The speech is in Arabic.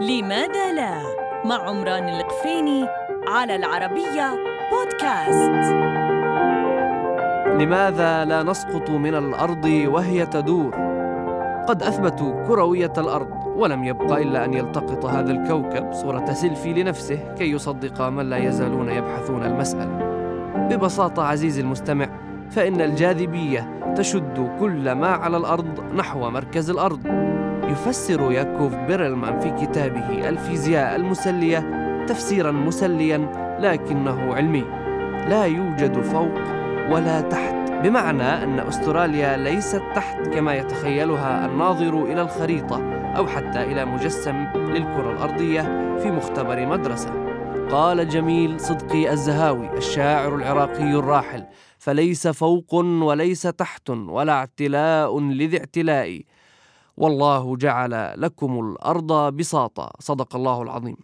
لماذا لا؟ مع عمران القفيني على العربية بودكاست. لماذا لا نسقط من الأرض وهي تدور؟ قد أثبتوا كروية الأرض ولم يبق إلا أن يلتقط هذا الكوكب صورة سيلفي لنفسه كي يصدق من لا يزالون يبحثون المسألة ببساطة عزيزي المستمع فإن الجاذبية تشد كل ما على الأرض نحو مركز الأرض. يفسر ياكوف بيرلمان في كتابه الفيزياء المسلية تفسيرا مسليا لكنه علمي. لا يوجد فوق ولا تحت بمعنى أن أستراليا ليست تحت كما يتخيلها الناظر إلى الخريطة أو حتى إلى مجسم للكرة الأرضية في مختبر مدرسة. قال جميل صدقي الزهاوي الشاعر العراقي الراحل فليس فوق وليس تحت ولا اعتلاء لذي اعتلاء. والله جعل لكم الأرض بساطا. صدق الله العظيم.